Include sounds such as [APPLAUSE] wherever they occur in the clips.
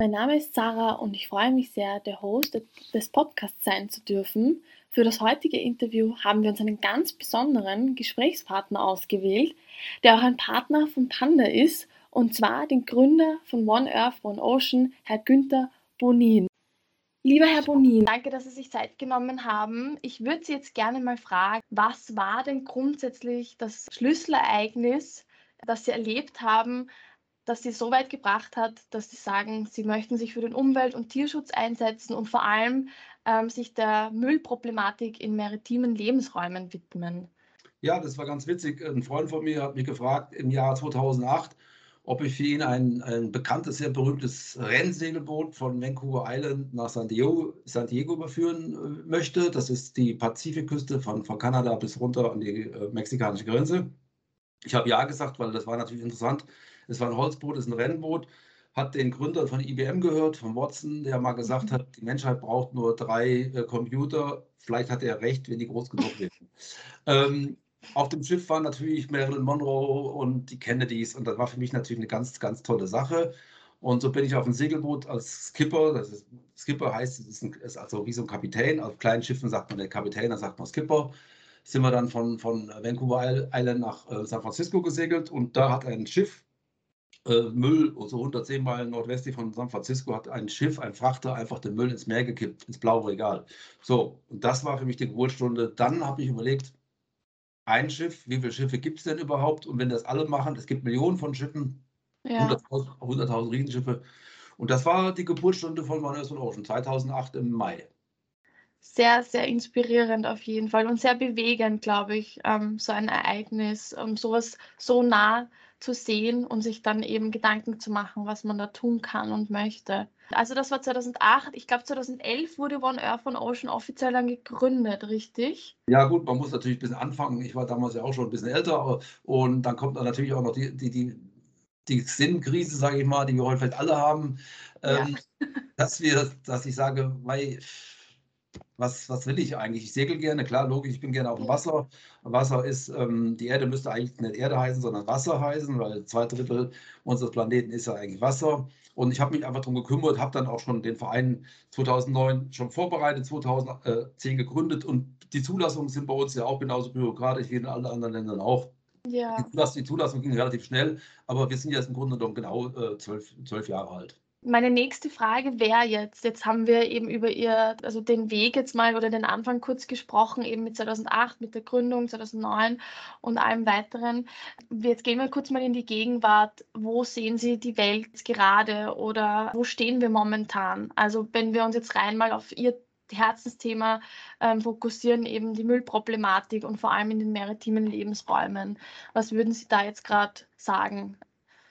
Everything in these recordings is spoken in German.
Mein Name ist Sarah und ich freue mich sehr, der Host des Podcasts sein zu dürfen. Für das heutige Interview haben wir uns einen ganz besonderen Gesprächspartner ausgewählt, der auch ein Partner von Panda ist, und zwar den Gründer von One Earth, One Ocean, Herr Günther Bonin. Lieber Herr Bonin, danke, dass Sie sich Zeit genommen haben. Ich würde Sie jetzt gerne mal fragen, was war denn grundsätzlich das Schlüsselereignis, das Sie erlebt haben, das Sie so weit gebracht hat, dass Sie sagen, Sie möchten sich für den Umwelt- und Tierschutz einsetzen und vor allem ähm, sich der Müllproblematik in maritimen Lebensräumen widmen? Ja, das war ganz witzig. Ein Freund von mir hat mich gefragt im Jahr 2008, ob ich für ihn ein, ein bekanntes, sehr berühmtes Rennsegelboot von Vancouver Island nach San Diego, San Diego überführen äh, möchte. Das ist die Pazifikküste von, von Kanada bis runter an die äh, mexikanische Grenze. Ich habe ja gesagt, weil das war natürlich interessant. Es war ein Holzboot, es ist ein Rennboot. Hat den Gründer von IBM gehört, von Watson, der mal gesagt mhm. hat, die Menschheit braucht nur drei äh, Computer. Vielleicht hat er recht, wenn die groß genug werden. ähm, auf dem Schiff waren natürlich Marilyn Monroe und die Kennedys und das war für mich natürlich eine ganz, ganz tolle Sache. Und so bin ich auf dem Segelboot als Skipper. Das ist, Skipper heißt, es ist, ein, ist, also wie so ein Kapitän. Auf kleinen Schiffen sagt man der Kapitän, dann sagt man Skipper. Sind wir dann von, von Vancouver Island nach äh, San Francisco gesegelt und da hat ein Schiff Müll, so 110 Meilen nordwestlich von San Francisco, hat ein Schiff, ein Frachter einfach den Müll ins Meer gekippt, ins blaue Regal. So, und das war für mich die Geburtsstunde. Dann habe ich überlegt, ein Schiff, wie viele Schiffe gibt es denn überhaupt? Und wenn das alle machen, es gibt Millionen von Schiffen, ja. 100.000 100 Riesenschiffe. Und das war die Geburtsstunde von One Earth Ocean, 2008 im Mai. Sehr, sehr inspirierend auf jeden Fall und sehr bewegend, glaube ich, ähm, so ein Ereignis, um sowas so nah zu sehen und sich dann eben Gedanken zu machen, was man da tun kann und möchte. Also das war 2008. Ich glaube 2011 wurde One Earth One Ocean offiziell dann gegründet, richtig? Ja gut, man muss natürlich ein bisschen anfangen. Ich war damals ja auch schon ein bisschen älter und dann kommt dann natürlich auch noch die, die, die, die Sinnkrise, sage ich mal, die wir heute vielleicht alle haben, ja. ähm, dass wir, dass ich sage, weil was, was will ich eigentlich? Ich segel gerne, klar, logisch, ich bin gerne auf dem Wasser. Wasser ist, ähm, die Erde müsste eigentlich nicht Erde heißen, sondern Wasser heißen, weil zwei Drittel unseres Planeten ist ja eigentlich Wasser. Und ich habe mich einfach darum gekümmert, habe dann auch schon den Verein 2009 schon vorbereitet, 2010 gegründet und die Zulassungen sind bei uns ja auch genauso bürokratisch wie in allen anderen Ländern auch. Ja. Die, Zulassung, die Zulassung ging relativ schnell, aber wir sind jetzt im Grunde genommen genau äh, zwölf, zwölf Jahre alt. Meine nächste Frage wäre jetzt, jetzt haben wir eben über ihr, also den Weg jetzt mal oder den Anfang kurz gesprochen, eben mit 2008, mit der Gründung 2009 und allem weiteren. Jetzt gehen wir kurz mal in die Gegenwart. Wo sehen Sie die Welt gerade oder wo stehen wir momentan? Also wenn wir uns jetzt rein mal auf Ihr Herzensthema ähm, fokussieren, eben die Müllproblematik und vor allem in den maritimen Lebensräumen. Was würden Sie da jetzt gerade sagen?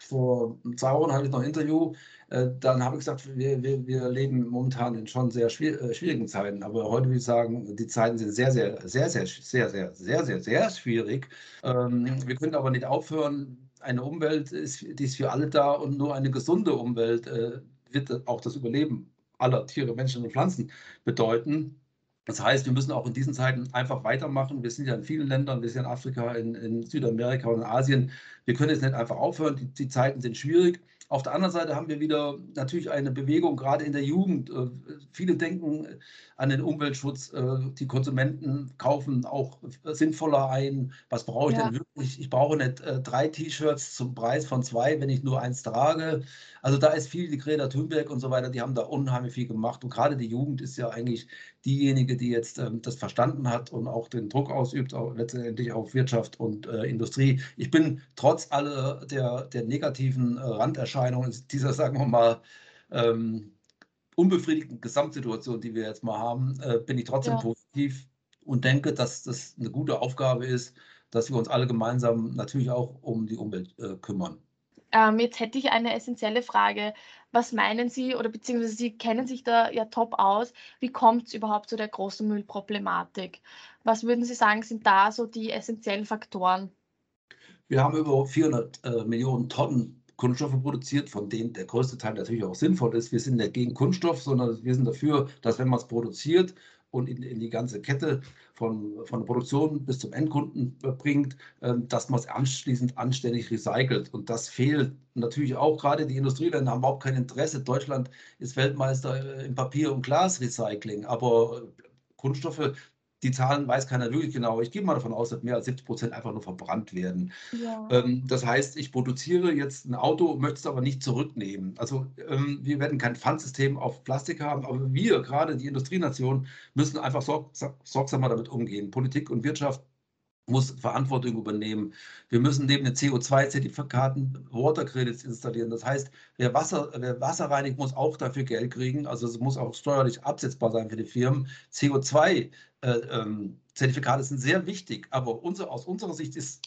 Vor zwei Wochen hatte ich noch ein Interview äh, dann habe ich gesagt, wir, wir, wir leben momentan in schon sehr äh, schwierigen Zeiten. Aber heute würde ich sagen, die Zeiten sind sehr, sehr, sehr, sehr, sehr, sehr, sehr, sehr, sehr schwierig. Ähm, wir können aber nicht aufhören. Eine Umwelt ist, die ist für alle da und nur eine gesunde Umwelt äh, wird auch das Überleben aller Tiere, Menschen und Pflanzen bedeuten. Das heißt, wir müssen auch in diesen Zeiten einfach weitermachen. Wir sind ja in vielen Ländern, wir sind in Afrika, in, in Südamerika und in Asien. Wir können jetzt nicht einfach aufhören. Die, die Zeiten sind schwierig. Auf der anderen Seite haben wir wieder natürlich eine Bewegung, gerade in der Jugend. Äh, viele denken an den Umweltschutz. Äh, die Konsumenten kaufen auch sinnvoller ein. Was brauche ich ja. denn wirklich? Ich brauche nicht äh, drei T-Shirts zum Preis von zwei, wenn ich nur eins trage. Also da ist viel, die Greta Thunberg und so weiter, die haben da unheimlich viel gemacht. Und gerade die Jugend ist ja eigentlich diejenige, die jetzt ähm, das verstanden hat und auch den Druck ausübt, auch letztendlich auf Wirtschaft und äh, Industrie. Ich bin trotz aller der, der negativen äh, Randerscheinungen dieser, sagen wir mal, ähm, unbefriedigenden Gesamtsituation, die wir jetzt mal haben, äh, bin ich trotzdem ja. positiv und denke, dass das eine gute Aufgabe ist, dass wir uns alle gemeinsam natürlich auch um die Umwelt äh, kümmern. Ähm, jetzt hätte ich eine essentielle Frage. Was meinen Sie oder beziehungsweise Sie kennen sich da ja top aus. Wie kommt es überhaupt zu der großen Müllproblematik? Was würden Sie sagen, sind da so die essentiellen Faktoren? Wir haben über 400 äh, Millionen Tonnen Kunststoffe produziert, von denen der größte Teil natürlich auch sinnvoll ist. Wir sind nicht gegen Kunststoff, sondern wir sind dafür, dass wenn man es produziert, und in, in die ganze Kette von, von der Produktion bis zum Endkunden bringt, ähm, dass man es anschließend anständig recycelt. Und das fehlt natürlich auch gerade. Die Industrieländer haben überhaupt kein Interesse. Deutschland ist Weltmeister äh, im Papier- und Glasrecycling, aber Kunststoffe die Zahlen weiß keiner wirklich genau. Ich gehe mal davon aus, dass mehr als 70 Prozent einfach nur verbrannt werden. Ja. Ähm, das heißt, ich produziere jetzt ein Auto, möchte es aber nicht zurücknehmen. Also ähm, wir werden kein Pfandsystem auf Plastik haben, aber wir, gerade die Industrienation, müssen einfach sorg sorgsamer damit umgehen. Politik und Wirtschaft muss Verantwortung übernehmen. Wir müssen neben den CO2-Zertifikaten Water Credits installieren. Das heißt, wer Wasser, wer Wasser reinigt, muss auch dafür Geld kriegen. Also es muss auch steuerlich absetzbar sein für die Firmen. CO2-Zertifikate äh, ähm, sind sehr wichtig, aber unser, aus unserer Sicht ist,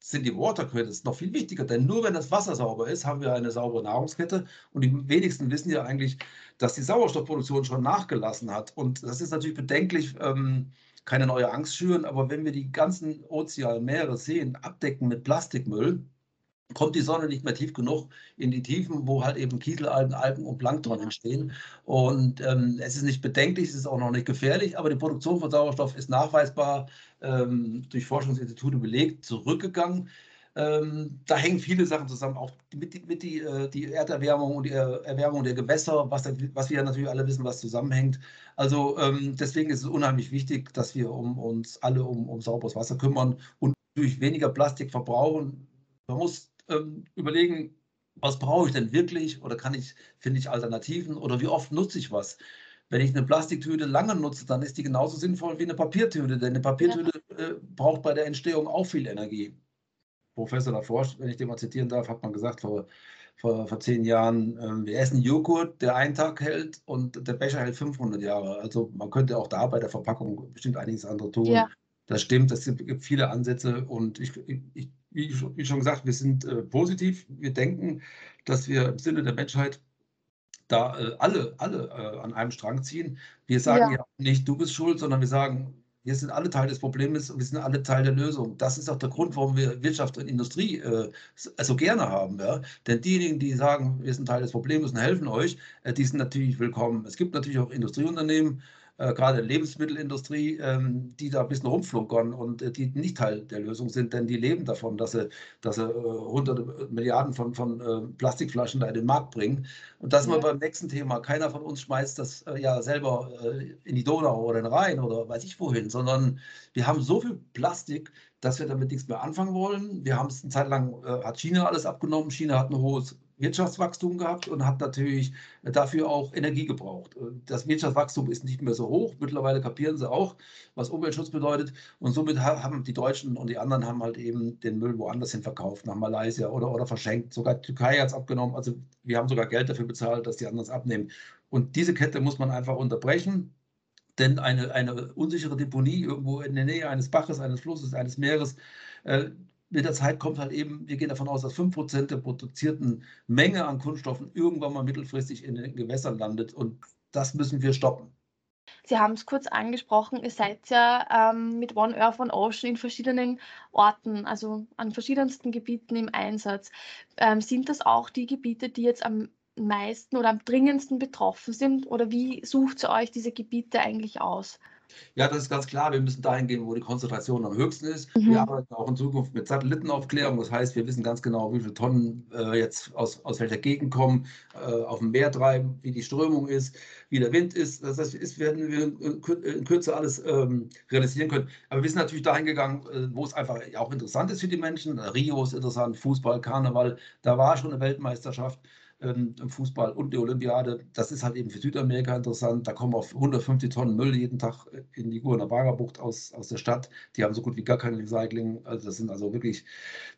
sind die Water Credits noch viel wichtiger, denn nur wenn das Wasser sauber ist, haben wir eine saubere Nahrungskette. Und die wenigsten wissen ja eigentlich, dass die Sauerstoffproduktion schon nachgelassen hat. Und das ist natürlich bedenklich. Ähm, keine neue Angst schüren, aber wenn wir die ganzen Ozeane, Meere, Seen abdecken mit Plastikmüll, kommt die Sonne nicht mehr tief genug in die Tiefen, wo halt eben Kieselalgen, Algen und Plankton entstehen. Und ähm, es ist nicht bedenklich, es ist auch noch nicht gefährlich, aber die Produktion von Sauerstoff ist nachweisbar ähm, durch Forschungsinstitute belegt, zurückgegangen. Ähm, da hängen viele Sachen zusammen, auch mit, mit die, äh, die Erderwärmung und die Erwärmung der Gewässer, was, was wir ja natürlich alle wissen, was zusammenhängt. Also ähm, deswegen ist es unheimlich wichtig, dass wir um, uns alle um, um sauberes Wasser kümmern und durch weniger Plastik verbrauchen. Man muss ähm, überlegen, was brauche ich denn wirklich oder kann ich, finde ich Alternativen oder wie oft nutze ich was? Wenn ich eine Plastiktüte lange nutze, dann ist die genauso sinnvoll wie eine Papiertüte, denn eine Papiertüte ja. äh, braucht bei der Entstehung auch viel Energie. Professor davor, wenn ich den mal zitieren darf, hat man gesagt vor, vor, vor zehn Jahren, äh, wir essen Joghurt, der einen Tag hält und der Becher hält 500 Jahre. Also man könnte auch da bei der Verpackung bestimmt einiges andere tun. Ja. Das stimmt, es gibt viele Ansätze und ich, ich, wie, schon gesagt, wir sind äh, positiv. Wir denken, dass wir im Sinne der Menschheit da äh, alle, alle äh, an einem Strang ziehen. Wir sagen ja. ja nicht, du bist schuld, sondern wir sagen, wir sind alle Teil des Problems und wir sind alle Teil der Lösung. Das ist auch der Grund, warum wir Wirtschaft und Industrie äh, so gerne haben. Ja? Denn diejenigen, die sagen, wir sind Teil des Problems und helfen euch, äh, die sind natürlich willkommen. Es gibt natürlich auch Industrieunternehmen, äh, gerade Lebensmittelindustrie, ähm, die da ein bisschen rumflunkern und äh, die nicht Teil der Lösung sind, denn die leben davon, dass sie, dass sie äh, hunderte Milliarden von, von äh, Plastikflaschen da in den Markt bringen. Und das ja. wir beim nächsten Thema. Keiner von uns schmeißt das äh, ja selber äh, in die Donau oder in den Rhein oder weiß ich wohin, sondern wir haben so viel Plastik, dass wir damit nichts mehr anfangen wollen. Wir haben es eine Zeit lang, hat China alles abgenommen. China hat ein hohes Wirtschaftswachstum gehabt und hat natürlich dafür auch Energie gebraucht. Das Wirtschaftswachstum ist nicht mehr so hoch. Mittlerweile kapieren sie auch, was Umweltschutz bedeutet. Und somit haben die Deutschen und die anderen haben halt eben den Müll woanders hin verkauft, nach Malaysia oder, oder verschenkt. Sogar die Türkei hat es abgenommen. Also wir haben sogar Geld dafür bezahlt, dass die anderen es abnehmen. Und diese Kette muss man einfach unterbrechen. Denn eine, eine unsichere Deponie irgendwo in der Nähe eines Baches, eines Flusses, eines Meeres, äh, mit der Zeit kommt halt eben, wir gehen davon aus, dass 5% der produzierten Menge an Kunststoffen irgendwann mal mittelfristig in den Gewässern landet und das müssen wir stoppen. Sie haben es kurz angesprochen, ihr seid ja ähm, mit One Earth One Ocean in verschiedenen Orten, also an verschiedensten Gebieten im Einsatz. Ähm, sind das auch die Gebiete, die jetzt am meisten oder am dringendsten betroffen sind? Oder wie sucht ihr euch diese Gebiete eigentlich aus? Ja, das ist ganz klar. Wir müssen dahin gehen, wo die Konzentration am höchsten ist. Mhm. Wir arbeiten auch in Zukunft mit Satellitenaufklärung. Das heißt, wir wissen ganz genau, wie viele Tonnen äh, jetzt aus, aus welcher Gegend kommen, äh, auf dem Meer treiben, wie die Strömung ist, wie der Wind ist. Das heißt, das werden wir in Kürze alles ähm, realisieren können. Aber wir sind natürlich dahin gegangen, äh, wo es einfach auch interessant ist für die Menschen. Rio ist interessant, Fußball, Karneval. Da war schon eine Weltmeisterschaft ähm, im Fußball und die Olympiade. Das ist halt eben für Südamerika interessant. Da kommen auf 150 Tonnen Müll jeden Tag in die Guanabara-Bucht aus, aus der Stadt. Die haben so gut wie gar kein Recycling. Also das sind also wirklich,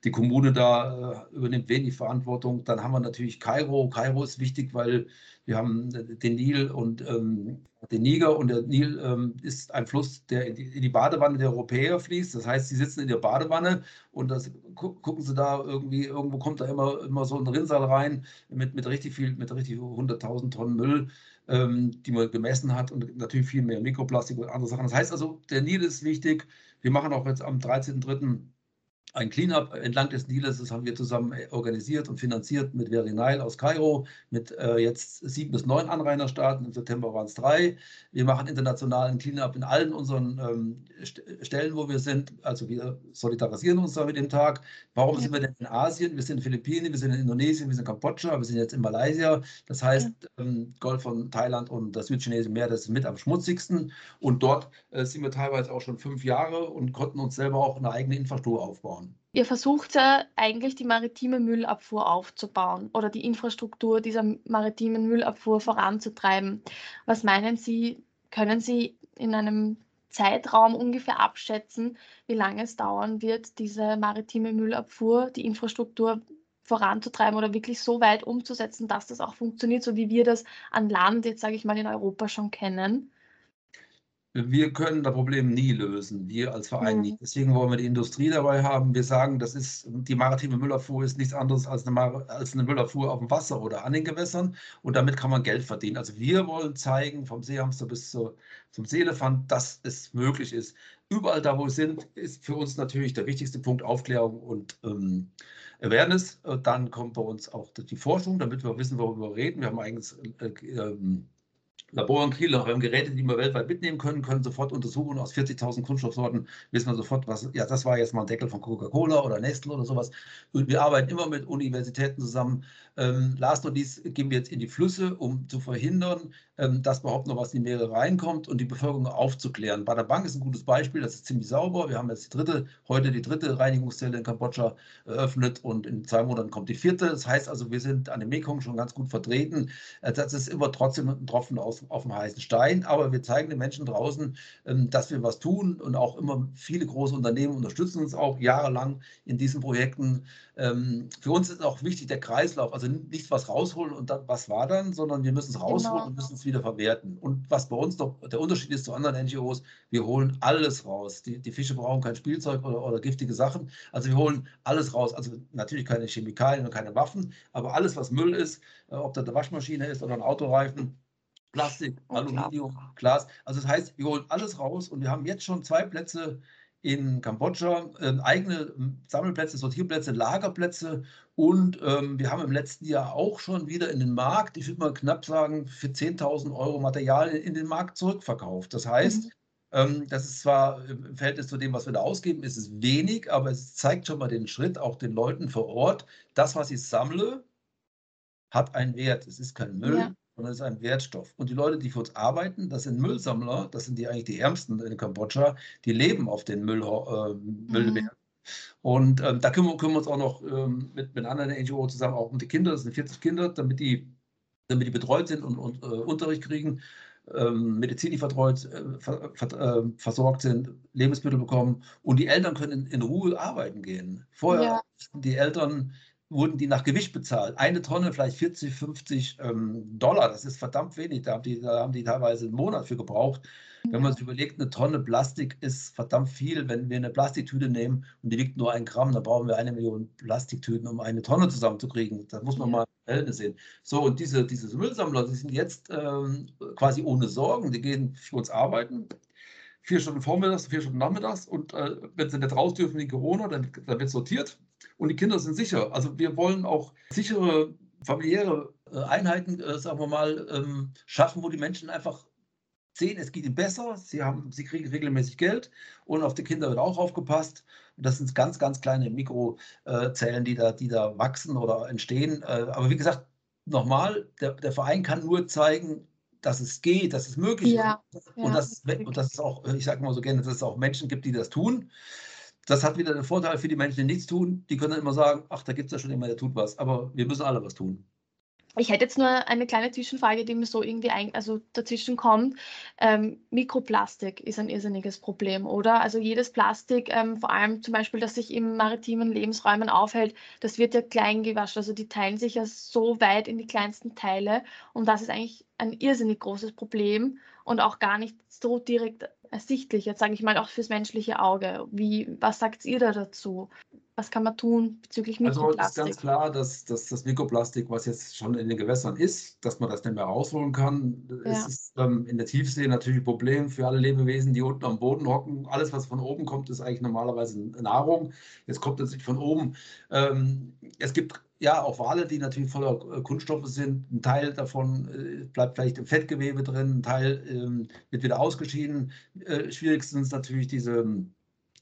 die Kommune da äh, übernimmt wenig Verantwortung. Dann haben wir natürlich Kairo. Kairo ist wichtig, weil wir haben den Nil und ähm, den Niger und der Nil ähm, ist ein Fluss, der in die, in die, Badewanne der Europäer fließt. Das heißt, sie sitzen in der Badewanne und das gu gucken sie da irgendwie, irgendwo kommt da immer, immer so ein Rinnsal rein mit, mit richtig viel, mit richtig 100.000 Tonnen Müll, ähm, die man gemessen hat und natürlich viel mehr Mikroplastik und andere Sachen. Das heißt also, der Nil ist wichtig. Wir machen auch jetzt am 13.03 ein Cleanup entlang des Niles, das haben wir zusammen äh, organisiert und finanziert mit Very Nile aus Kairo, mit äh, jetzt sieben bis neun Anrainerstaaten. Im September waren es drei. Wir machen internationalen Cleanup in allen unseren ähm, St Stellen, wo wir sind. Also wir solidarisieren uns da mit dem Tag. Warum ja. sind wir denn in Asien? Wir sind in Philippinen, wir sind in Indonesien, wir sind in Kambodscha, wir sind jetzt in Malaysia. Das heißt, ja. ähm, Golf von Thailand und das südchinesische Meer, das ist mit am schmutzigsten. Und dort äh, sind wir teilweise auch schon fünf Jahre und konnten uns selber auch eine eigene Infrastruktur aufbauen. Ihr versucht ja eigentlich die maritime Müllabfuhr aufzubauen oder die Infrastruktur dieser maritimen Müllabfuhr voranzutreiben. Was meinen Sie, können Sie in einem Zeitraum ungefähr abschätzen, wie lange es dauern wird, diese maritime Müllabfuhr, die Infrastruktur voranzutreiben oder wirklich so weit umzusetzen, dass das auch funktioniert, so wie wir das an Land, jetzt sage ich mal, in Europa schon kennen? Wir können das Problem nie lösen, wir als Verein nicht. Mhm. Deswegen wollen wir die Industrie dabei haben. Wir sagen, das ist, die maritime Müllabfuhr ist nichts anderes als eine, als eine Müllabfuhr auf dem Wasser oder an den Gewässern und damit kann man Geld verdienen. Also wir wollen zeigen, vom Seehamster bis zur, zum Seelefant, dass es möglich ist. Überall da, wo wir sind, ist für uns natürlich der wichtigste Punkt Aufklärung und ähm, Awareness. Dann kommt bei uns auch die Forschung, damit wir wissen, worüber wir reden. Wir haben eigentlich äh, äh, Labor in Kiel noch haben Geräte, die wir weltweit mitnehmen können, können sofort untersuchen aus 40.000 Kunststoffsorten, wissen wir sofort, was, ja, das war jetzt mal ein Deckel von Coca-Cola oder Nestle oder sowas. Und wir arbeiten immer mit Universitäten zusammen. Ähm, last not least gehen wir jetzt in die Flüsse, um zu verhindern, ähm, dass überhaupt noch was in die Meere reinkommt und die Bevölkerung aufzuklären. Bader Bank ist ein gutes Beispiel, das ist ziemlich sauber. Wir haben jetzt die dritte, heute die dritte Reinigungszelle in Kambodscha eröffnet und in zwei Monaten kommt die vierte. Das heißt also, wir sind an dem Mekong schon ganz gut vertreten. Äh, das ist immer trotzdem ein Tropfen aus, auf dem heißen Stein, aber wir zeigen den Menschen draußen, ähm, dass wir was tun und auch immer viele große Unternehmen unterstützen uns auch jahrelang in diesen Projekten. Ähm, für uns ist auch wichtig der Kreislauf, also nicht was rausholen und dann, was war dann, sondern wir müssen es rausholen genau. und müssen es wieder verwerten. Und was bei uns noch der Unterschied ist zu anderen NGOs, wir holen alles raus. Die, die Fische brauchen kein Spielzeug oder, oder, giftige Sachen. Also wir holen alles raus. Also natürlich keine Chemikalien und keine Waffen, aber alles, was Müll ist, äh, ob das eine Waschmaschine ist oder ein Autoreifen, Plastik, Aluminium, Glas. Also das heißt, wir holen alles raus und wir haben jetzt schon zwei Plätze in Kambodscha, äh, eigene Sammelplätze, Sortierplätze, Lagerplätze und ähm, wir haben im letzten Jahr auch schon wieder in den Markt, ich würde mal knapp sagen, für 10.000 Euro Material in den Markt zurückverkauft. Das heißt, mhm. ähm, das ist zwar im Verhältnis zu dem, was wir da ausgeben, ist es wenig, aber es zeigt schon mal den Schritt auch den Leuten vor Ort, das, was ich sammle, hat einen Wert. Es ist kein Müll, ja sondern es ist ein Wertstoff. Und die Leute, die für uns arbeiten, das sind Müllsammler, das sind die eigentlich die Ärmsten in Kambodscha, die leben auf den Müll, äh, Müllbergen. Mhm. Und ähm, da kümmern, kümmern, wir uns auch noch ähm, mit, mit anderen NGO zusammen auch um die Kinder, das sind 40 Kinder, damit die, damit die betreut sind und, und äh, Unterricht kriegen, ähm, medizinisch vertreut, äh, ver, ver, äh, versorgt sind, Lebensmittel bekommen und die Eltern können in, in Ruhe arbeiten gehen. Vorher ja. die Eltern wurden die nach Gewicht bezahlt. Eine Tonne vielleicht 40, 50 ähm, Dollar, das ist verdammt wenig. Da haben, die, da haben die teilweise einen Monat für gebraucht. Wenn man sich überlegt, eine Tonne Plastik ist verdammt viel. Wenn wir eine Plastiktüte nehmen und die wiegt nur ein Gramm, dann brauchen wir eine Million Plastiktüten, um eine Tonne zusammenzukriegen. Da muss man ja. mal Verhältnis sehen. So, und diese, diese Müllsammler, die sind jetzt ähm, quasi ohne Sorgen. Die gehen für uns arbeiten. Vier Stunden vormittags, vier Stunden nachmittags. Und äh, wenn sie nicht raus dürfen wegen Corona, dann, dann wird sortiert und die Kinder sind sicher. Also wir wollen auch sichere familiäre äh, Einheiten, äh, sagen wir mal, ähm, schaffen, wo die Menschen einfach sehen, es geht ihnen besser, sie, haben, sie kriegen regelmäßig Geld und auf die Kinder wird auch aufgepasst. Und das sind ganz, ganz kleine Mikrozellen, die da, die da wachsen oder entstehen. Äh, aber wie gesagt, nochmal, der, der Verein kann nur zeigen, dass es geht, dass es möglich ja, ist. Und, ja, dass, und dass es auch, ich sage mal so gerne, dass es auch Menschen gibt, die das tun das hat wieder den Vorteil für die Menschen, die nichts tun. Die können dann immer sagen, ach, da gibt es ja schon jemand, der tut was. Aber wir müssen alle was tun. Ich hätte jetzt nur eine kleine Zwischenfrage, die mir so irgendwie ein, also dazwischen kommt. Ähm, Mikroplastik ist ein irrsinniges Problem, oder? Also jedes Plastik, ähm, vor allem zum Beispiel, das sich im maritimen Lebensräumen aufhält, das wird ja klein gewaschen. Also die teilen sich ja so weit in die kleinsten Teile. Und das ist eigentlich ein irrsinnig großes Problem und auch gar nicht so direkt ersichtlich, jetzt sage ich mal auch fürs menschliche Auge. Wie, was sagt ihr da dazu? Was kann man tun bezüglich Mikroplastik? Also ist ganz klar, dass, dass, das Mikroplastik, was jetzt schon in den Gewässern ist, dass man das nicht mehr rausholen kann. Ja. Es ist ähm, in der Tiefsee natürlich ein Problem für alle Lebewesen, die unten am Boden hocken. Alles, was von oben kommt, ist eigentlich normalerweise Nahrung. Jetzt kommt es nicht von oben. Ähm, es gibt ja, auch Wale, die natürlich voller äh, Kunststoffe sind. Ein Teil davon äh, bleibt vielleicht im Fettgewebe drin, ein Teil ähm, wird wieder ausgeschieden. Äh, schwierigstens natürlich diese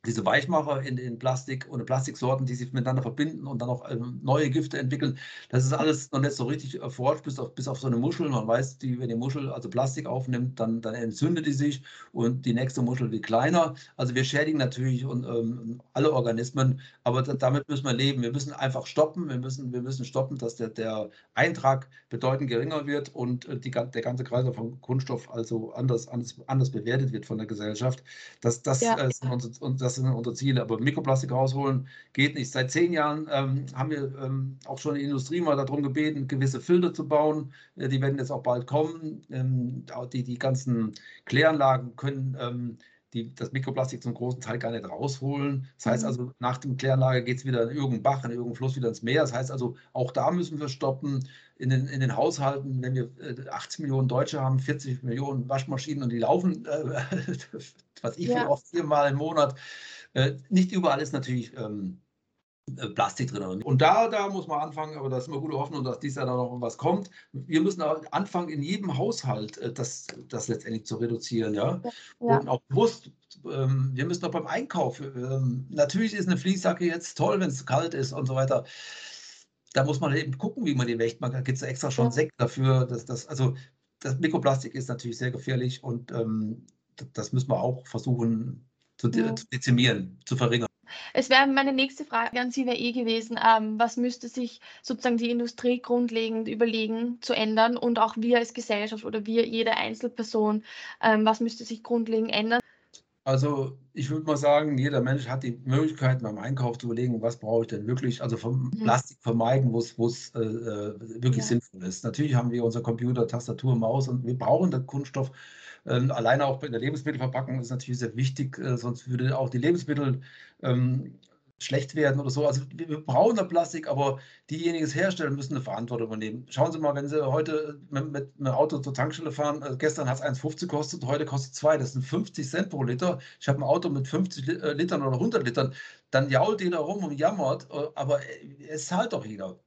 diese Weichmacher in, in Plastik oder Plastiksorten, die sich miteinander verbinden und dann auch ähm, neue Gifte entwickeln. Das ist alles noch nicht so richtig erforscht, bis auf, bis auf so eine Muschel. Man weiß, die, wenn die Muschel also Plastik aufnimmt, dann, dann entzündet die sich und die nächste Muschel wird kleiner. Also wir schädigen natürlich und, ähm, alle Organismen, aber damit müssen wir leben. Wir müssen einfach stoppen. Wir müssen, wir müssen stoppen, dass der, der Eintrag bedeutend geringer wird und äh, die, der ganze Kreislauf von Kunststoff also anders, anders, anders bewertet wird von der Gesellschaft. Das, das, ja. äh, sind unsere, das das sind unsere Ziele. Aber Mikroplastik rausholen geht nicht. Seit zehn Jahren ähm, haben wir ähm, auch schon die Industrie mal darum gebeten, gewisse Filter zu bauen. Äh, die werden jetzt auch bald kommen. Ähm, die, die ganzen Kläranlagen können ähm, die, das Mikroplastik zum großen Teil gar nicht rausholen. Das heißt mhm. also, nach dem Kläranlage geht es wieder in irgendeinen Bach, in irgendeinen Fluss, wieder ins Meer. Das heißt also, auch da müssen wir stoppen. In den, in den Haushalten, wenn wir 80 äh, Millionen Deutsche haben, 40 Millionen Waschmaschinen und die laufen, äh, [LAUGHS] was ich ja. oft viermal im Monat, äh, nicht überall ist natürlich ähm, äh, Plastik drin. Und da, da muss man anfangen, aber das ist immer gute Hoffnung, dass dies Jahr da noch was kommt. Wir müssen anfangen, in jedem Haushalt äh, das, das letztendlich zu reduzieren. Ja? ja. Und auch bewusst, ähm, wir müssen auch beim Einkauf, ähm, natürlich ist eine Fließsacke jetzt toll, wenn es kalt ist und so weiter. Da muss man eben gucken, wie man die wächt. Man gibt es extra schon ja. Sekt dafür. Dass das, also das Mikroplastik ist natürlich sehr gefährlich und ähm, das müssen wir auch versuchen zu, ja. zu dezimieren, zu verringern. Es wäre meine nächste Frage an Sie wäre eh gewesen, ähm, was müsste sich sozusagen die Industrie grundlegend überlegen zu ändern und auch wir als Gesellschaft oder wir, jede Einzelperson, ähm, was müsste sich grundlegend ändern? Also ich würde mal sagen, jeder Mensch hat die Möglichkeit beim Einkauf zu überlegen, was brauche ich denn wirklich, also vom mhm. Plastik vermeiden, wo es äh, äh, wirklich ja. sinnvoll ist. Natürlich haben wir unser Computer, Tastatur, Maus und wir brauchen den Kunststoff ähm, alleine auch bei der Lebensmittelverpackung ist natürlich sehr wichtig, äh, sonst würde auch die Lebensmittel ähm, schlecht werden oder so. Also wir, brauchen da Plastik, aber diejenigen, die es herstellen, müssen eine Verantwortung übernehmen. Schauen Sie mal, wenn Sie heute mit, mit einem Auto zur Tankstelle fahren, äh, gestern hat es 1,50 gekostet, heute kostet es 2, das sind 50 Cent pro Liter. Ich habe ein Auto mit 50 äh, Litern oder 100 Litern, dann jault jeder rum und jammert, äh, aber es zahlt doch jeder.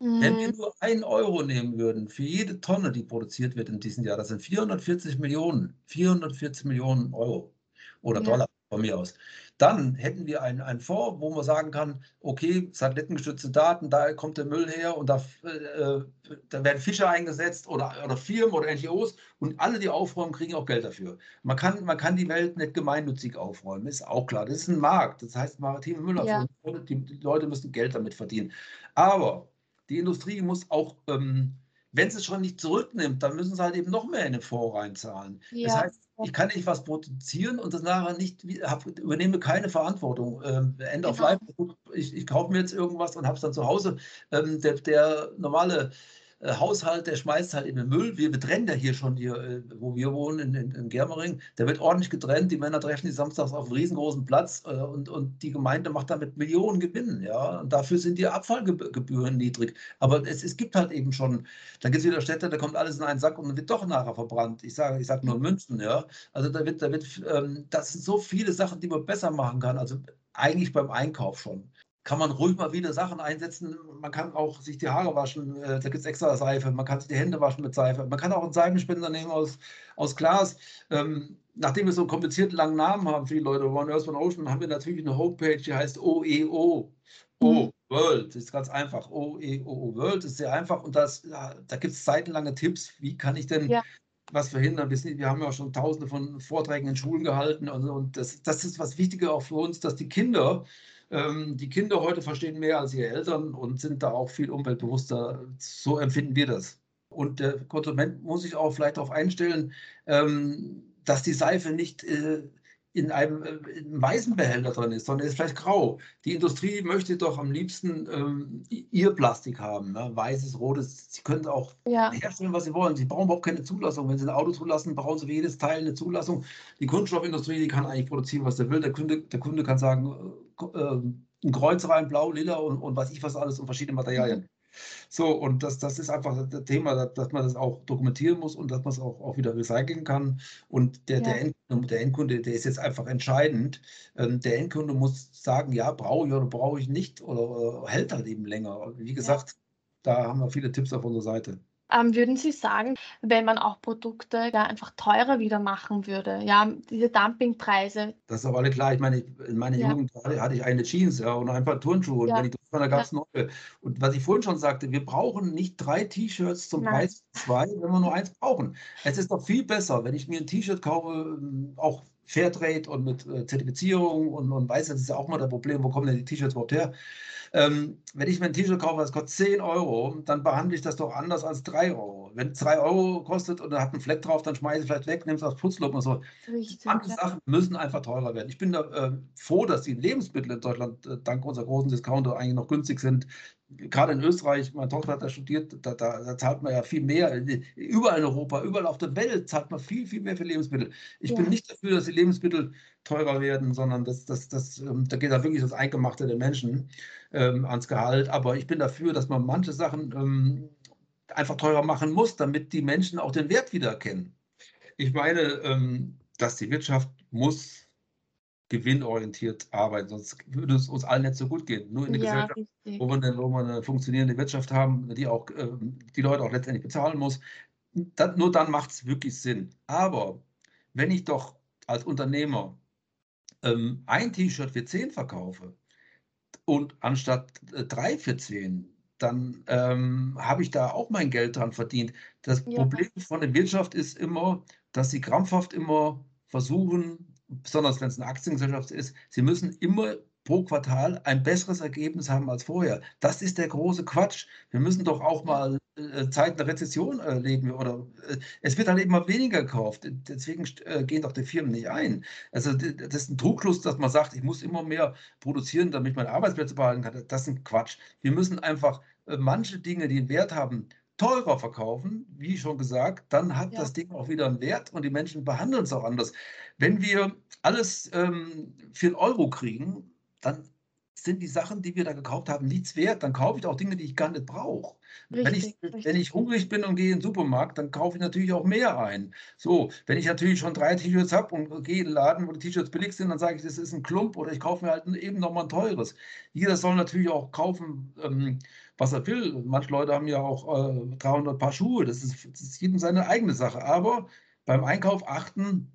Mhm. Wenn wir mhm. nur einen Euro nehmen würden für jede Tonne, die produziert wird in diesem Jahr, das sind 440 Millionen, 440 Millionen Euro oder ja. Dollar von mir aus. Dann hätten wir einen, einen Fonds, wo man sagen kann, okay, satellitengestützte Daten, da kommt der Müll her und da, äh, da werden Fischer eingesetzt oder, oder Firmen oder NGOs und alle, die aufräumen, kriegen auch Geld dafür. Man kann, man kann die Welt nicht gemeinnützig aufräumen, ist auch klar. Das ist ein Markt, das heißt maritime Müllabfuhr. Ja. Die, die Leute müssen Geld damit verdienen. Aber die Industrie muss auch, ähm, wenn sie es schon nicht zurücknimmt, dann müssen sie halt eben noch mehr in den Fonds reinzahlen. Ja. Das heißt, ich kann nicht was produzieren und das nachher nicht, hab, übernehme keine Verantwortung. Ähm, End genau. of Life, ich, ich kaufe mir jetzt irgendwas und habe es dann zu Hause. Ähm, der, der normale äh, Haushalt, der schmeißt halt in den Müll. Wir, trennen ja hier schon, hier, äh, wo wir wohnen, in, in, in, Germering. Der wird ordentlich getrennt. Die Männer treffen sich samstags auf einem riesengroßen Platz äh, und, und die Gemeinde macht damit Millionen Gewinn. Ja? Und dafür sind die Abfallgebühren niedrig. Aber es, es gibt halt eben schon, da gibt es wieder Städte, da kommt alles in einen Sack und wird doch nachher verbrannt. Ich sage ich sag nur Münzen. Ja? Also da wird, da wird ähm, das sind so viele Sachen, die man besser machen kann. Also eigentlich beim Einkauf schon kann man ruhig mal wieder Sachen einsetzen. Man kann auch sich die Haare waschen, äh, da gibt es extra Seife. Man kann sich die Hände waschen mit Seife. Man kann auch einen Seifenspender nehmen aus, aus Glas. Ähm, nachdem wir so einen komplizierten langen Namen haben, viele Leute, One Earth, One Ocean, haben wir natürlich eine Homepage, die heißt OEO. O, mhm. World, das ist ganz einfach. OEO World ist sehr einfach und das, ja, da gibt es seitenlange Tipps, wie kann ich denn ja was verhindern. Wir, haben ja schon tausende von Vorträgen in Schulen gehalten und, und das, das ist was Wichtiger auch für uns, dass die Kinder die Kinder heute verstehen mehr als ihre Eltern und sind da auch viel umweltbewusster. So empfinden wir das. Und der Konsument muss sich auch vielleicht darauf einstellen, ähm, dass die Seife nicht äh, in einem, äh, in weißen Behälter drin ist, sondern ist vielleicht grau. Die Industrie möchte doch am liebsten ähm, ihr Plastik haben, ne? weißes, rotes. Sie können auch ja. herstellen, was sie wollen. Sie brauchen überhaupt keine Zulassung. Wenn sie ein Auto zulassen, brauchen sie für jedes Teil eine Zulassung. Die Kunststoffindustrie, die kann eigentlich produzieren, was sie will. Der Kunde, der Kunde kann sagen, äh, ähm, ein Kreuz rein, blau, lila und, und was ich was alles und verschiedene Materialien. Mhm. So, und das, das ist einfach das Thema, dass man das auch dokumentieren muss und dass man es auch, auch wieder recyceln kann. Und der, ja. der, Endkunde, der Endkunde, der ist jetzt einfach entscheidend. Ähm, der Endkunde muss sagen, ja, brauche ich oder brauche ich nicht oder, hält halt eben länger. Wie gesagt, ja. da haben wir viele Tipps auf unserer Seite. Ähm, würden Sie sagen, wenn man auch Produkte ja, einfach teurer wieder machen würde, ja, diese Dumpingpreise? Das ist aber alle klar. Ich meine, in meiner ja. Jugend hatte ich eine Jeans ja, und ein paar Turnschuhe. Und ja. wenn ich da gab es neue. Und was ich vorhin schon sagte, wir brauchen nicht drei T-Shirts zum Nein. Preis zwei, wenn wir nur eins brauchen. Es ist doch viel besser, wenn ich mir ein T-Shirt kaufe, ähm, auch Fairtrade und mit äh, Zertifizierung und, und weiß, das ist ja auch mal das Problem, wo kommen denn die T-Shirts überhaupt her? Ähm, wenn ich mir ein T-Shirt kaufe, das kostet 10 Euro, dann behandle ich das doch anders als 3 Euro. Wenn es 3 Euro kostet und da hat einen Fleck drauf, dann schmeiße ich vielleicht weg, nehme es als Putzlook und so. Richtig, ja. Sachen müssen einfach teurer werden. Ich bin da äh, froh, dass die Lebensmittel in Deutschland äh, dank unserer großen Discounter eigentlich noch günstig sind gerade in Österreich, meine Tochter hat da studiert, da, da, da, zahlt man ja viel mehr. Überall in Europa, überall auf der Welt zahlt man viel, viel mehr für Lebensmittel. Ich ja. bin nicht dafür, dass die Lebensmittel teurer werden, sondern das, das, das, ähm, da geht da wirklich das Eingemachte der Menschen ähm, ans Gehalt. Aber ich bin dafür, dass man manche Sachen ähm, einfach teurer machen muss, damit die Menschen auch den Wert wiedererkennen. Ich meine, ähm, dass die Wirtschaft muss gewinnorientiert arbeiten, sonst würde es uns allen nicht so gut gehen. Nur in der ja, Gesellschaft, wo wir, eine, wo wir, eine, funktionierende Wirtschaft haben, die auch äh, die Leute auch letztendlich bezahlen muss, dann, nur dann macht es wirklich Sinn. Aber wenn ich doch als Unternehmer ähm, ein T-Shirt für 10 verkaufe und anstatt äh, drei für 10, dann ähm, habe ich da auch mein Geld dran verdient. Das ja. Problem von der Wirtschaft ist immer, dass sie krampfhaft immer versuchen, besonders wenn es eine Aktiengesellschaft ist, sie müssen immer pro Quartal ein besseres Ergebnis haben als vorher. Das ist der große Quatsch. Wir müssen doch auch mal Zeiten der Rezession erleben oder äh, es wird halt immer weniger gekauft. Deswegen äh, gehen doch die Firmen nicht ein. Also das ist ein Trugschluss, dass man sagt, ich muss immer mehr produzieren, damit ich meine Arbeitsplätze behalten kann. Das ist ein Quatsch. Wir müssen einfach äh, manche Dinge, die einen Wert haben, teurer verkaufen, wie schon gesagt, dann hat ja. das Ding auch wieder einen Wert und die Menschen behandeln es auch anders. Wenn wir alles ähm, für einen Euro kriegen, dann sind die Sachen, die wir da gekauft haben, nichts wert. Dann kaufe ich auch Dinge, die ich gar nicht brauche. Wenn ich, wenn ich hungrig bin und gehe in den Supermarkt, dann kaufe ich natürlich auch mehr ein. So, wenn ich natürlich schon drei T-Shirts habe und gehe in den Laden, wo die T-Shirts billig sind, dann sage ich, das ist ein Klump oder ich kaufe mir halt eben nochmal ein teures. Jeder soll natürlich auch kaufen, ähm, was er will. Manche Leute haben ja auch äh, 300 Paar Schuhe. Das ist, das ist jedem seine eigene Sache. Aber beim Einkauf achten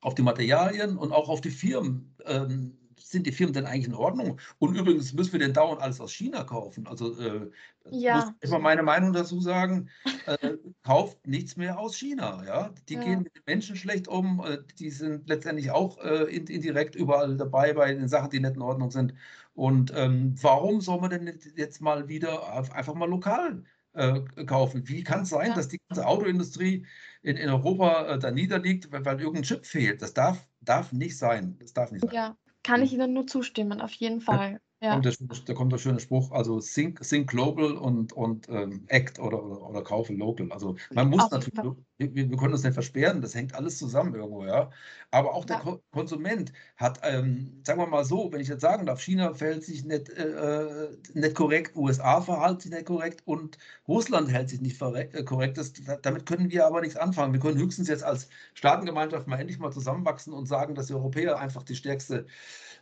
auf die Materialien und auch auf die Firmen. Ähm, sind die Firmen denn eigentlich in Ordnung? Und übrigens müssen wir denn dauernd alles aus China kaufen. Also äh, ja. muss mal meine Meinung dazu sagen, äh, kauft nichts mehr aus China. Ja? Die ja. gehen mit den Menschen schlecht um, äh, die sind letztendlich auch äh, indirekt überall dabei bei den Sachen, die nicht in Ordnung sind. Und ähm, warum soll man denn jetzt mal wieder einfach mal lokal äh, kaufen? Wie kann es sein, ja. dass die ganze Autoindustrie in, in Europa äh, da niederliegt, weil, weil irgendein Chip fehlt? Das darf, darf nicht sein. Das darf nicht sein. Ja, kann ich Ihnen nur zustimmen, auf jeden Fall. Ja. Kommt der, da kommt der schöne Spruch, also think, think global und, und ähm, act oder, oder, oder kaufe local. Also man muss Auf natürlich, wir, wir, können uns nicht versperren, das hängt alles zusammen irgendwo, ja. Aber auch der Ko Konsument hat, ähm, sagen wir mal so, wenn ich jetzt sagen darf, China verhält sich nicht, äh, nicht korrekt, USA verhält sich nicht korrekt und Russland hält sich nicht äh, korrekt. Das, damit können wir aber nichts anfangen. Wir können höchstens jetzt als Staatengemeinschaft mal endlich mal zusammenwachsen und sagen, dass die Europäer einfach die stärkste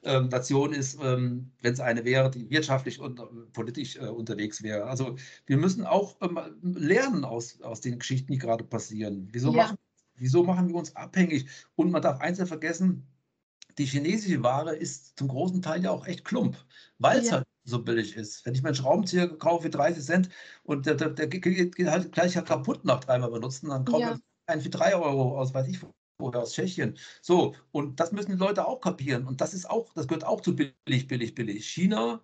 ähm, Nation ist, ähm, wenn es eine wäre, die wirtschaftlich und äh, politisch äh, unterwegs wäre. Also wir müssen auch ähm, lernen aus, aus den Geschichten, die gerade passieren. Wieso, ja. machen, wieso machen wir uns abhängig? Und man darf eins vergessen, die chinesische Ware ist zum großen Teil ja auch echt klump, weil es ja. halt so billig ist. Wenn ich meinen Schraubenzieher kaufe für 30 Cent und der, der, der geht, halt gleich kaputt nach dreimal benutzen, dann kaufe ich ja. einen für 3 Euro aus, weiß ich oder aus Tschechien. So, und das müssen die Leute auch kapieren. Und das ist auch, das gehört auch zu billig, billig, billig. China,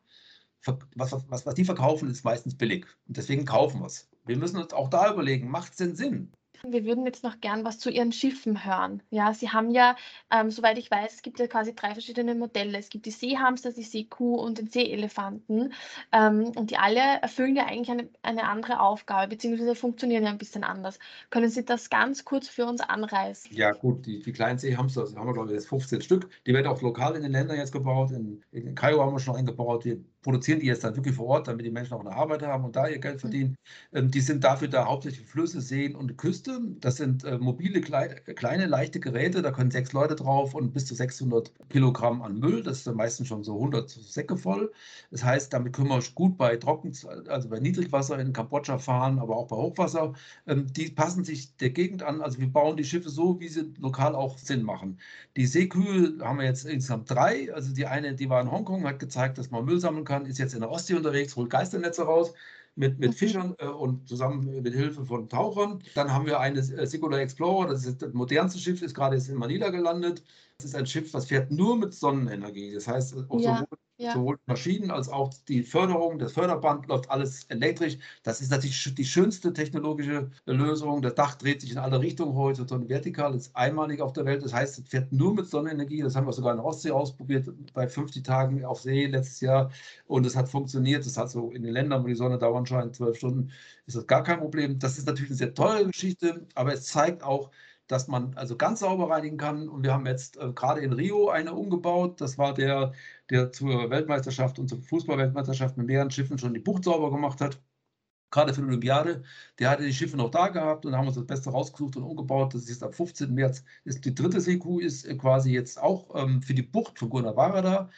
was, was, was die verkaufen, ist meistens billig. Und deswegen kaufen wir es. Wir müssen uns auch da überlegen, macht es denn Sinn? Wir würden jetzt noch gern was zu Ihren Schiffen hören. Ja, Sie haben ja, ähm, soweit ich weiß, es gibt ja quasi drei verschiedene Modelle. Es gibt die Seehamster, die Seekuh und den Seeelefanten. Ähm, und die alle erfüllen ja eigentlich eine, eine andere Aufgabe, beziehungsweise funktionieren ja ein bisschen anders. Können Sie das ganz kurz für uns anreißen? Ja, gut, die, die kleinen Seehamster, das haben wir, glaube ich, jetzt 15 Stück. Die werden auch lokal in den Ländern jetzt gebaut. In, in Kairo haben wir schon eingebaut. Wir produzieren die jetzt dann wirklich vor Ort, damit die Menschen auch eine Arbeit haben und da ihr Geld verdienen. Ähm, die sind dafür da hauptsächlich Flüsse, Seen und Küste. Das sind äh, mobile, kleine, leichte Geräte, da können sechs Leute drauf und bis zu 600 Kilogramm an Müll. Das ist meistens schon so 100 Säcke voll. Das heißt, damit können wir gut bei Trocken, also bei Niedrigwasser in Kambodscha fahren, aber auch bei Hochwasser. Ähm, die passen sich der Gegend an. Also wir bauen die Schiffe so, wie sie lokal auch Sinn machen. Die Seekühe haben wir jetzt insgesamt drei. Also die eine, die war in Hongkong, hat gezeigt, dass man Müll sammeln kann kann, ist jetzt in der Ostsee unterwegs, holt Geisternetze raus mit, mit mhm. Fischern äh, und zusammen mit Hilfe von Tauchern. Dann haben wir eine äh, Singular Explorer, das ist das modernste Schiff, ist gerade jetzt in Manila gelandet. Das ist ein Schiff, das fährt nur mit Sonnenenergie. Das heißt, auch ja. sowohl ja. Sowohl Maschinen als auch die Förderung, das Förderband läuft alles elektrisch. Das ist natürlich die schönste technologische Lösung. Das Dach dreht sich in alle Richtungen heute, so vertikal, ist einmalig auf der Welt. Das heißt, es fährt nur mit Sonnenenergie. Das haben wir sogar in der Ostsee ausprobiert, bei 50 Tagen auf See letztes Jahr. Und es hat funktioniert. Das hat so in den Ländern, wo die Sonne dauernd scheint, zwölf Stunden, ist das gar kein Problem. Das ist natürlich eine sehr teure Geschichte, aber es zeigt auch, dass man also ganz sauber reinigen kann. Und wir haben jetzt äh, gerade in Rio eine umgebaut. Das war der, der zur Weltmeisterschaft und zur Fußballweltmeisterschaft mit mehreren Schiffen schon die Bucht sauber gemacht hat. Gerade für die Olympiade. Der hatte die Schiffe noch da gehabt und haben uns das Beste rausgesucht und umgebaut. Das ist jetzt am 15. März. Ist die dritte Seekuh ist äh, quasi jetzt auch ähm, für die Bucht von Guanabara da.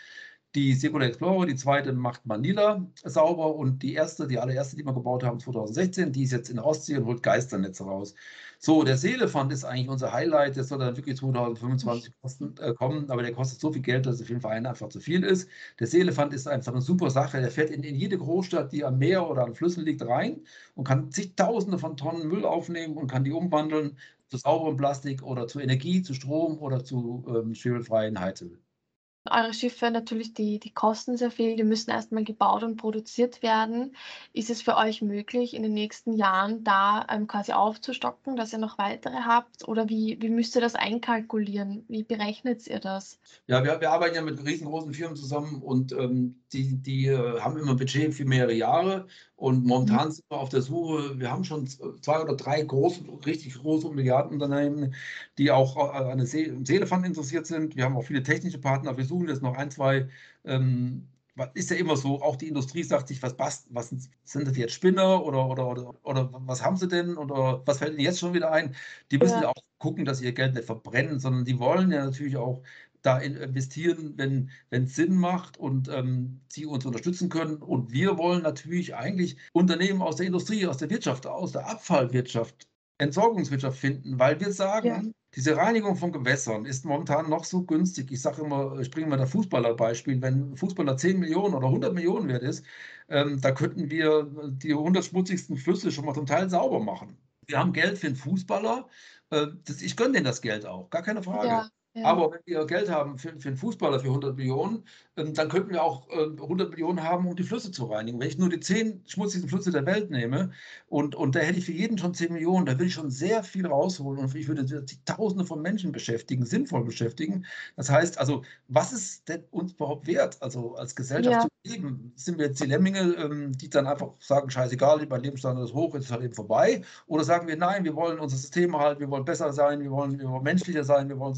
Die Secular Explorer, die zweite macht Manila sauber und die erste, die allererste, die wir gebaut haben, 2016, die ist jetzt in der Ostsee und holt Geisternetze raus. So, der Seelefant ist eigentlich unser Highlight. Der soll dann wirklich 2025 kosten, äh, kommen, aber der kostet so viel Geld, dass es für den Verein einfach zu viel ist. Der Seelefant ist einfach eine super Sache. Der fährt in, in jede Großstadt, die am Meer oder an Flüssen liegt, rein und kann zigtausende von Tonnen Müll aufnehmen und kann die umwandeln zu sauberem Plastik oder zu Energie, zu Strom oder zu ähm, schwefelfreien Heizöl eure Schiffe natürlich, die, die kosten sehr viel, die müssen erstmal gebaut und produziert werden. Ist es für euch möglich, in den nächsten Jahren da ähm, quasi aufzustocken, dass ihr noch weitere habt? Oder wie, wie müsst ihr das einkalkulieren? Wie berechnet ihr das? Ja, wir, wir arbeiten ja mit riesengroßen Firmen zusammen und ähm, die, die äh, haben immer Budget für mehrere Jahre. Und momentan mhm. sind wir auf der Suche, wir haben schon zwei oder drei große, richtig große Milliardenunternehmen, die auch äh, an der See Seelefant interessiert sind. Wir haben auch viele technische Partner. Wir suchen jetzt noch ein, zwei. Ähm, ist ja immer so, auch die Industrie sagt sich, was passt, was sind das jetzt Spinner oder, oder, oder, oder was haben sie denn oder was fällt ihnen jetzt schon wieder ein? Die müssen ja. ja auch gucken, dass sie ihr Geld nicht verbrennen, sondern die wollen ja natürlich auch da investieren, wenn es Sinn macht und ähm, sie uns unterstützen können. Und wir wollen natürlich eigentlich Unternehmen aus der Industrie, aus der Wirtschaft, aus der Abfallwirtschaft, Entsorgungswirtschaft finden, weil wir sagen, ja. diese Reinigung von Gewässern ist momentan noch so günstig. Ich sage immer, ich bringe mal das Fußballerbeispiel, wenn ein Fußballer 10 Millionen oder 100 Millionen wert ist, ähm, da könnten wir die 100 schmutzigsten Flüsse schon mal zum Teil sauber machen. Wir haben Geld für einen Fußballer. Äh, das, ich gönne denen das Geld auch, gar keine Frage. Ja. Aber wenn wir Geld haben für, für einen Fußballer für 100 Millionen, ähm, dann könnten wir auch äh, 100 Millionen haben, um die Flüsse zu reinigen. Wenn ich nur die zehn schmutzigsten Flüsse der Welt nehme und, und da hätte ich für jeden schon 10 Millionen, da würde ich schon sehr viel rausholen und ich würde Tausende von Menschen beschäftigen, sinnvoll beschäftigen. Das heißt also, was ist denn uns überhaupt wert, also als Gesellschaft ja. zu leben? Sind wir jetzt die Lemminge, ähm, die dann einfach sagen, scheißegal, mein Lebensstandard ist hoch, jetzt ist halt eben vorbei? Oder sagen wir, nein, wir wollen unser System halten, wir wollen besser sein, wir wollen, wir wollen menschlicher sein, wir wollen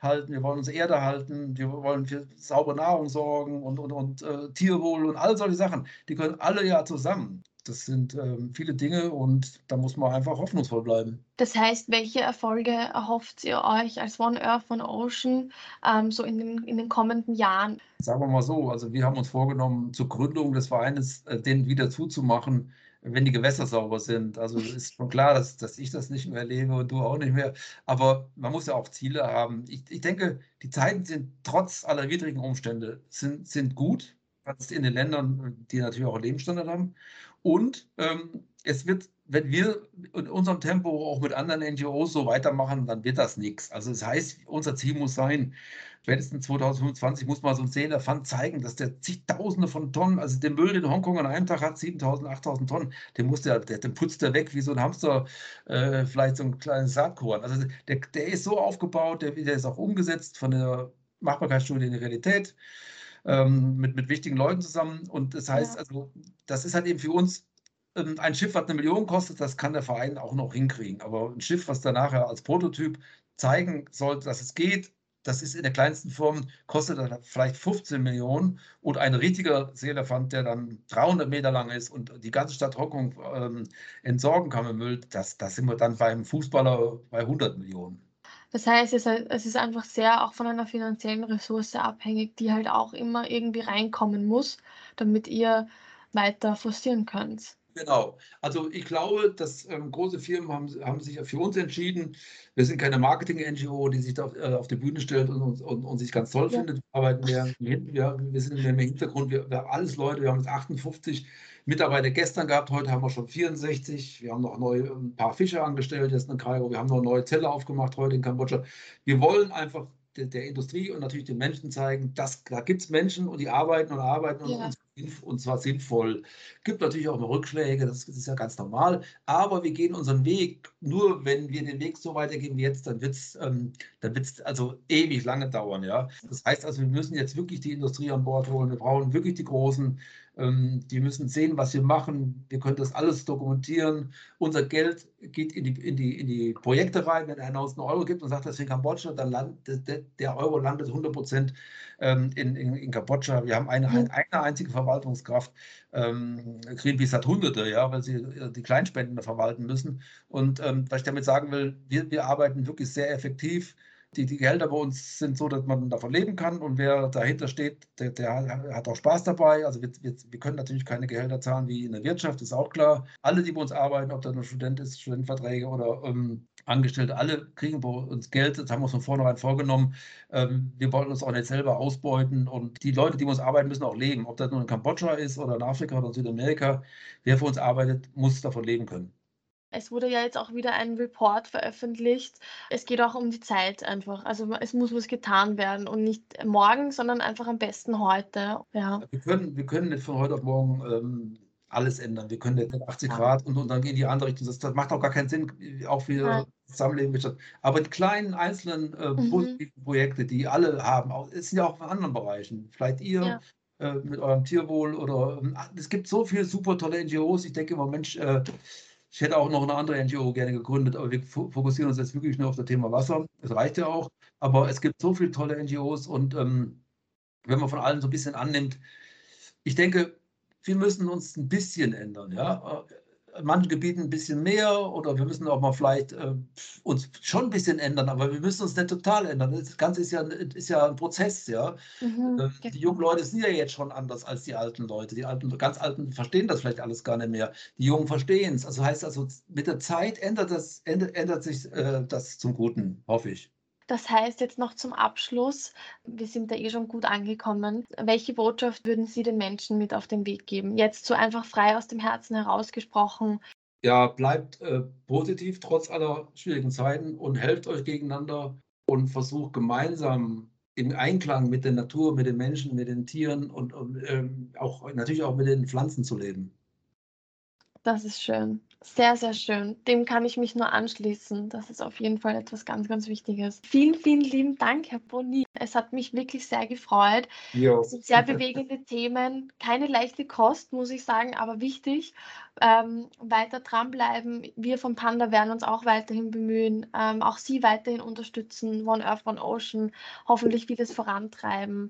halten, wir wollen unsere Erde halten, wir wollen für saubere Nahrung sorgen und, und, und äh, Tierwohl und all solche Sachen. Die können alle ja zusammen. Das sind ähm, viele Dinge und da muss man einfach hoffnungsvoll bleiben. Das heißt, welche Erfolge erhofft ihr euch als One Earth, One Ocean ähm, so in den, in den kommenden Jahren? Sagen wir mal so, also wir haben uns vorgenommen, zur Gründung des Vereines äh, den wieder zuzumachen, wenn die Gewässer sauber sind. Also ist schon klar, dass, dass ich das nicht mehr erlebe und du auch nicht mehr. Aber man muss ja auch Ziele haben. Ich, ich denke, die Zeiten sind trotz aller widrigen Umstände sind, sind gut in den Ländern, die natürlich auch einen Lebensstandard haben. Und ähm, es wird, wenn wir in unserem Tempo auch mit anderen NGOs so weitermachen, dann wird das nichts. Also das heißt, unser Ziel muss sein, spätestens 2025 muss mal so ein Zählerpfand zeigen, dass der zigtausende von Tonnen, also den Müll, den Hongkong an einem Tag hat, 7000, 8000 Tonnen, den muss der, der, den putzt der weg wie so ein Hamster, äh, vielleicht so ein kleines Saatkorn. Also der, der ist so aufgebaut, der, der ist auch umgesetzt von der Machbarkeitsstudie in die Realität. Ähm, mit, mit wichtigen Leuten zusammen. Und das heißt, ja. also, das ist halt eben für uns ähm, ein Schiff, was eine Million kostet, das kann der Verein auch noch hinkriegen. Aber ein Schiff, was dann nachher als Prototyp zeigen soll, dass es geht, das ist in der kleinsten Form, kostet dann vielleicht 15 Millionen. Und ein richtiger Seelefant, der dann 300 Meter lang ist und die ganze Stadt Hongkong ähm, entsorgen kann mit Müll, das, das sind wir dann beim Fußballer bei 100 Millionen. Das heißt, es ist einfach sehr auch von einer finanziellen Ressource abhängig, die halt auch immer irgendwie reinkommen muss, damit ihr weiter forcieren könnt. Genau. Also ich glaube, dass ähm, große Firmen haben, haben sich für uns entschieden. Wir sind keine Marketing-NGO, die sich da auf, äh, auf die Bühne stellt und, und, und, und sich ganz toll ja. findet. Wir arbeiten mehr, wir, wir sind mehr im Hintergrund. Wir, wir haben alles Leute, wir haben jetzt 58 Mitarbeiter gestern gehabt, heute haben wir schon 64. Wir haben noch neu ein paar Fische angestellt jetzt in Kairo. Wir haben noch neue Zelle aufgemacht heute in Kambodscha. Wir wollen einfach der, der Industrie und natürlich den Menschen zeigen, dass da gibt es Menschen und die arbeiten und arbeiten und, ja. Und, zwar sinnvoll. Gibt natürlich auch mal Rückschläge, das, ist ja ganz normal, aber wir gehen unseren Weg. Nur wenn wir den Weg so weitergehen wie jetzt, dann wird es ähm, also ewig lange dauern. Ja? Das heißt also, wir müssen jetzt wirklich die Industrie an Bord holen. Wir brauchen wirklich die großen die müssen sehen, was wir machen. Wir können das alles dokumentieren. Unser Geld geht in die, in die, in die Projekte rein. Wenn einer uns einen Euro gibt und sagt, das ist in Kambodscha, dann landet der Euro landet 100 Prozent ähm, in, in, in Kambodscha. Wir haben eine, eine einzige Verwaltungskraft. Ähm, Greenpeace hat Hunderte, ja, weil sie äh, die Kleinspenden verwalten müssen. Und was ich damit sagen will, wir, wir arbeiten wirklich sehr effektiv. Die, die Gehälter bei uns sind so, dass man davon leben kann und wer dahinter steht, der, der hat auch Spaß dabei. Also wir, wir, wir, können natürlich keine Gehälter zahlen wie in der Wirtschaft, ist auch klar. Alle, die bei uns arbeiten, ob das ein Student ist, Studentenverträge oder ähm, Angestellte, alle kriegen bei uns Geld. Das haben wir uns von vornherein vorgenommen. Ähm, wir wollen uns auch nicht selber ausbeuten und die Leute, die bei uns arbeiten, müssen auch leben. Ob das nun in Kambodscha ist oder in Afrika oder in Südamerika, wer für uns arbeitet, muss davon leben können. Es wurde ja jetzt auch wieder ein Report veröffentlicht. Es geht auch um die Zeit einfach. Also es muss was getan werden und nicht morgen, sondern einfach am besten heute. Ja. Wir, können, wir können nicht von heute auf morgen ähm, alles ändern. Wir können nicht 80 Grad und, und dann in die andere Richtung. Das, das macht auch gar keinen Sinn, auch für ja. Zusammenleben. Aber die kleinen einzelnen äh, mhm. positiven Projekte, die alle haben, auch, es sind ja auch in anderen Bereichen. Vielleicht ihr. Ja. Äh, mit eurem Tierwohl oder ähm, es gibt so viele super tolle NGOs. Ich denke immer, Mensch, äh, ich hätte auch noch eine andere NGO gerne gegründet, aber wir fokussieren uns jetzt wirklich nur auf das Thema Wasser. Das reicht ja auch. Aber es gibt so viele tolle NGOs und ähm, wenn man von allen so ein bisschen annimmt, ich denke, wir müssen uns ein bisschen ändern. Ja? In manchen Gebieten ein bisschen mehr oder wir müssen auch mal vielleicht äh, uns schon ein bisschen ändern, aber wir müssen uns nicht total ändern. Das Ganze ist ja, ist ja ein Prozess, ja. Mhm, äh, die genau. jungen Leute sind ja jetzt schon anders als die alten Leute. Die alten, ganz alten verstehen das vielleicht alles gar nicht mehr. Die Jungen verstehen es. Also heißt also, mit der Zeit ändert, das, ändert, ändert sich äh, das zum Guten, hoffe ich. Das heißt jetzt noch zum Abschluss, wir sind da eh schon gut angekommen. Welche Botschaft würden Sie den Menschen mit auf den Weg geben? Jetzt so einfach frei aus dem Herzen herausgesprochen. Ja, bleibt äh, positiv trotz aller schwierigen Zeiten und helft euch gegeneinander und versucht gemeinsam im Einklang mit der Natur, mit den Menschen, mit den Tieren und, und ähm, auch natürlich auch mit den Pflanzen zu leben. Das ist schön. Sehr, sehr schön. Dem kann ich mich nur anschließen. Das ist auf jeden Fall etwas ganz, ganz Wichtiges. Vielen, vielen lieben Dank, Herr Boni. Es hat mich wirklich sehr gefreut. Ja. Es sind sehr bewegende Themen. Keine leichte Kost, muss ich sagen, aber wichtig. Ähm, weiter dranbleiben. Wir von Panda werden uns auch weiterhin bemühen, ähm, auch Sie weiterhin unterstützen. One Earth, One Ocean. Hoffentlich vieles vorantreiben.